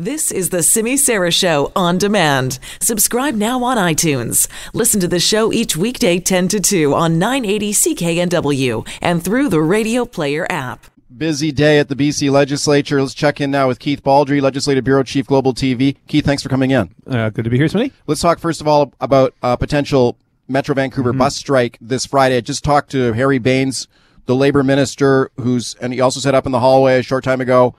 This is the Simi Sara Show on demand. Subscribe now on iTunes. Listen to the show each weekday 10 to 2 on 980 CKNW and through the Radio Player app. Busy day at the BC legislature. Let's check in now with Keith Baldrey, Legislative Bureau Chief Global TV. Keith, thanks for coming in. Uh, good to be here, Smitty. Let's talk first of all about a potential Metro Vancouver Mm-hmm. bus strike this Friday. I just talked to Harry Bains, the labor minister, who's, and he also said up in the hallway a short time ago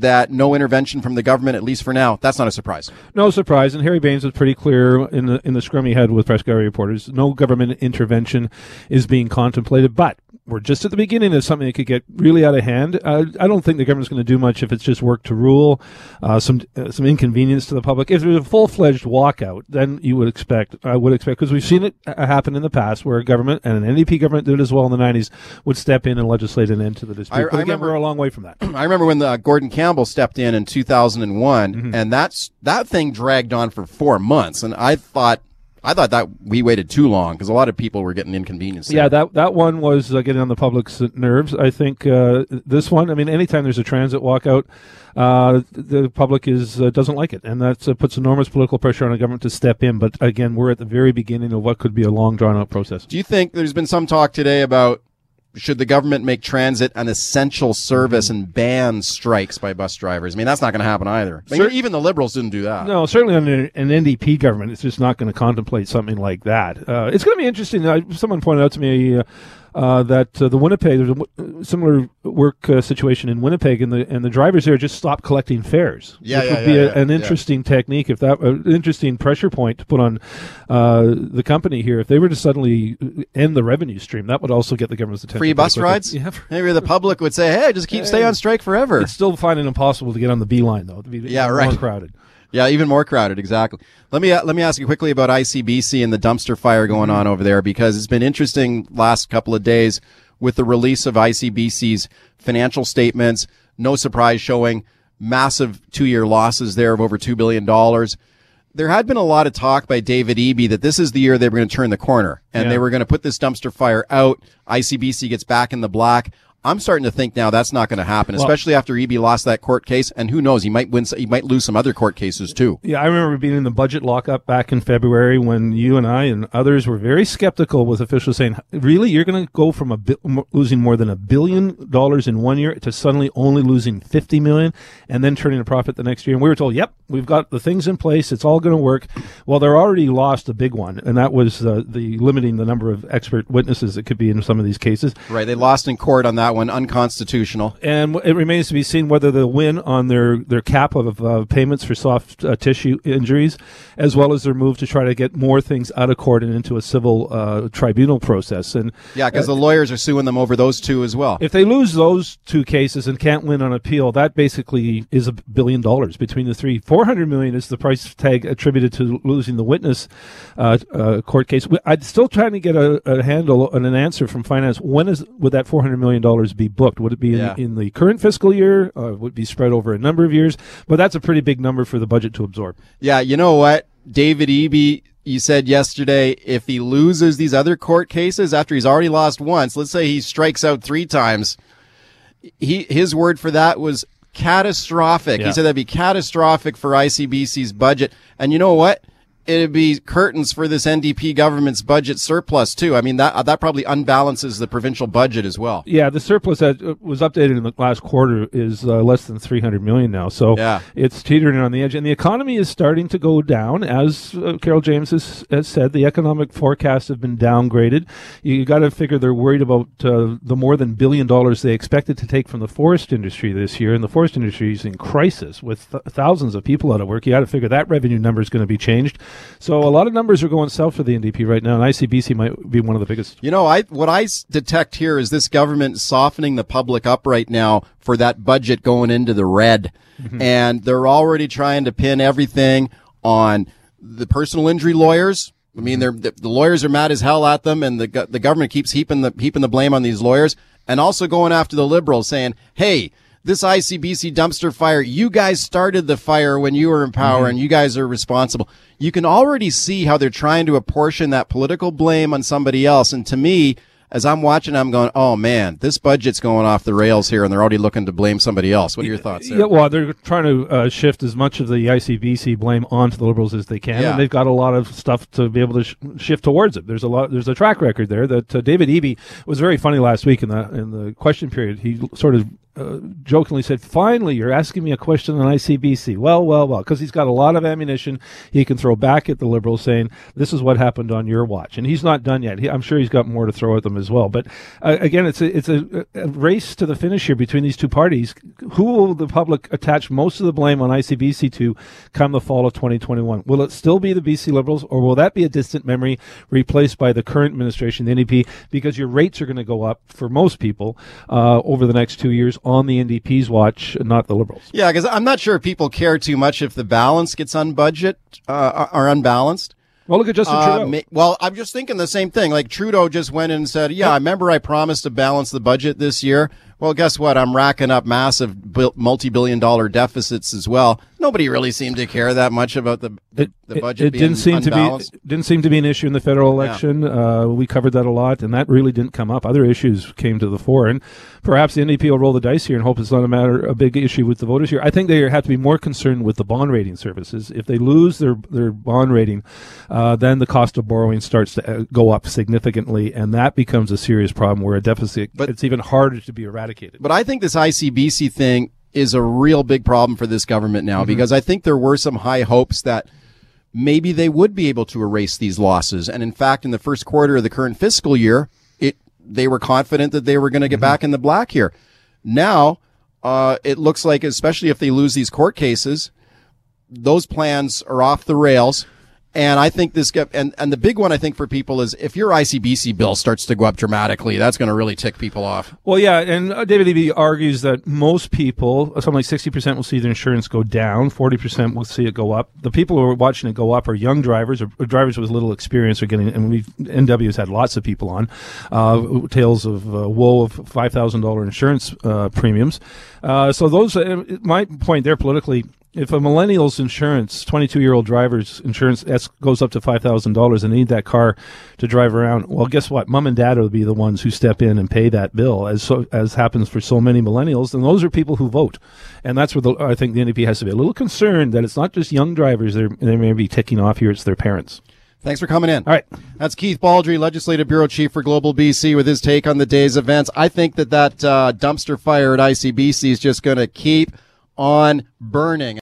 that no intervention from the government, at least for now. That's not a surprise. No surprise, and Harry Bains was pretty clear in the in the scrum he had with Press Gallery reporters. No government intervention is being contemplated, but we're just at the beginning of something that could get really out of hand. Uh, I don't think the government's going to do much if it's just work to rule, uh, some uh, some inconvenience to the public. If there's a full fledged walkout, then you would expect I would expect because we've seen it uh, happen in the past where a government and an NDP government did it as well in the '90s would step in and legislate an end to the dispute. I- but I again, remember- we're a long way from that. I remember when the, Gordon Campbell stepped in in 2001, Mm-hmm. and that's that thing dragged on for four months, and I thought. I thought that we waited too long because a lot of people were getting inconvenienced. Yeah, that that one was uh, getting on the public's nerves. I think uh, this one. I mean, anytime there's a transit walkout, uh, the public is uh, doesn't like it, and that uh, puts enormous political pressure on a government to step in. But again, we're at the very beginning of what could be a long, drawn out process. Do you think there's been some talk today about should the government make transit an essential service and ban strikes by bus drivers? I mean, that's not going to happen either. Cer- even the liberals didn't do that. No, certainly under an NDP government, it's just not going to contemplate something like that. Uh, it's going to be interesting. Uh, someone pointed out to me uh, uh, that uh, the Winnipeg, there's a w- similar work uh, situation in Winnipeg, and the and the drivers there just stopped collecting fares. Yeah, which yeah, would be yeah, a, yeah, an interesting technique if that an interesting pressure point to put on uh, the company here. If they were to suddenly end the revenue stream, that would also get the government's attention. Free bus rides? Yeah. Maybe the public would say, "Hey, just keep stay on strike forever." It's still finding impossible to get on the B line though. Be Yeah, more right. crowded. Yeah, even more crowded. Exactly. Let me uh, let me ask you quickly about ICBC and the dumpster fire going on over there because it's been interesting last couple of days with the release of ICBC's financial statements. No surprise, showing massive two-year losses there of over two billion dollars. There had been a lot of talk by David Eby that this is the year they were going to turn the corner and Yeah. they were going to put this dumpster fire out. ICBC gets back in the black. I'm starting to think now that's not going to happen, especially after Eby lost that court case. And who knows, he might win. He might lose some other court cases too. Yeah, I remember being in the budget lockup back in February when you and I and others were very skeptical with officials saying, "Really, you're going to go from a bi- losing more than a billion dollars in one year to suddenly only losing 50 million and then turning a profit the next year?" And we were told, "Yep, we've got the things in place. It's all going to work." Well, they're already lost a big one, and that was uh, the limiting the number of expert witnesses that could be in some of these cases. Right. They lost in court on that one, unconstitutional. and it remains to be seen whether they'll win on their, their cap of uh, payments for soft uh, tissue injuries, as well as their move to try to get more things out of court and into a civil uh, tribunal process. And Yeah, because the lawyers are suing them over those two as well. if they lose those two cases and can't win on appeal, that basically is a billion dollars between the three. Four hundred million is the price tag attributed to losing the witness uh, uh, court case. I'm still trying to get a, a handle and an answer from finance. When is would that four hundred million dollars be booked? Would it be in, Yeah. in the current fiscal year? Uh, would it be spread over a number of years? But that's a pretty big number for the budget to absorb. Yeah, you know what? David Eby, you said yesterday, if he loses these other court cases after he's already lost once, let's say he strikes out three times, he his word for that was catastrophic. Yeah. He said that'd be catastrophic for ICBC's budget. And you know what? It'd be curtains for this NDP government's budget surplus too. I mean that that probably unbalances the provincial budget as well. Yeah, the surplus that uh, was updated in the last quarter is uh, less than 300 million now. So Yeah. it's teetering on the edge. And the economy is starting to go down. As uh, Carole James has, has said, the economic forecasts have been downgraded. You, got to figure they're worried about uh, the more than billion dollars they expected to take from the forest industry this year. And the forest industry is in crisis with th- thousands of people out of work. You got to figure that revenue number is going to be changed. So a lot of numbers are going south for the NDP right now. And ICBC might be one of the biggest. You know, I what I detect here is this government softening the public up right now for that budget going into the red, mm-hmm. and they're already trying to pin everything on the personal injury lawyers. I mean, they're the, the lawyers are mad as hell at them, and the the government keeps heaping the heaping the blame on these lawyers, and also going after the liberals, saying, "Hey." This ICBC dumpster fire, you guys started the fire when you were in power and you guys are responsible. You can already see how they're trying to apportion that political blame on somebody else. And to me, as I'm watching, I'm going, oh man, this budget's going off the rails here, and they're already looking to blame somebody else. What are your thoughts? There? Yeah, well, they're trying to uh, shift as much of the ICBC blame onto the Liberals as they can, Yeah. and they've got a lot of stuff to be able to sh- shift towards it. There's a lot. There's a track record there that uh, David Eby was very funny last week in the in the question period. He sort of. Uh, jokingly said, "Finally, you're asking me a question on ICBC." Well, well, well, because he's got a lot of ammunition he can throw back at the Liberals, saying, "This is what happened on your watch," and he's not done yet. He, I'm sure he's got more to throw at them as well. But uh, again, it's a it's a, a race to the finish here between these two parties. Who will the public attach most of the blame on ICBC to come the fall of 2021? Will it still be the BC Liberals, or will that be a distant memory replaced by the current administration, the NDP? Because your rates are going to go up for most people uh, over the next two years on the NDP's watch, not the Liberals. Yeah, because I'm not sure if people care too much if the balance gets unbudget uh, or unbalanced. Well, look at Justin Uh, Trudeau. well, I'm just thinking the same thing. Like Trudeau just went in and said, "Yeah, I remember I promised to balance the budget this year." Well, guess what? I'm racking up massive multi-billion-dollar deficits as well. Nobody really seemed to care that much about the the, the budget. it, didn't seem unbalanced. to be didn't seem to be an issue in the federal election. Uh, we covered that a lot, and that really didn't come up. Other issues came to the fore, and perhaps the NDP will roll the dice here and hope it's not a matter a big issue with the voters here. I think they have to be more concerned with the bond rating services. If they lose their their bond rating, uh, then the cost of borrowing starts to uh, go up significantly, and that becomes a serious problem where a deficit But- it's even harder to be eradicated. But I think this ICBC thing is a real big problem for this government Mm-hmm. now because I think there were some high hopes that maybe they would be able to erase these losses. And in fact, in the first quarter of the current fiscal year, it they were confident that they were going to get Mm-hmm. back in the black here. Now, uh, it looks like, especially if they lose these court cases, those plans are off the rails. And I think this and and the big one I think for people is if your ICBC bill starts to go up dramatically, that's going to really tick people off. Well, yeah, and uh, David Levy argues that most people, something like sixty percent, will see their insurance go down, forty percent will see it go up. The people who are watching it go up are young drivers or, or drivers with little experience. Are getting, and we NW has had lots of people on uh, tales of uh, woe of five thousand dollar insurance uh, premiums. Uh, so those, uh, my point there politically if a millennial's insurance, 22 year old driver's insurance goes up to $5,000 and they need that car to drive around, well, guess what? Mom and dad will be the ones who step in and pay that bill, as so, as happens for so many millennials. And those are people who vote. And that's where the, I think the NDP has to be a little concerned that it's not just young drivers they're, they may be ticking off here, it's their parents. Thanks for coming in. All right. That's Keith Baldrey, Legislative Bureau Chief for Global BC, with his take on the day's events. I think that that uh, dumpster fire at ICBC is just going to keep on burning.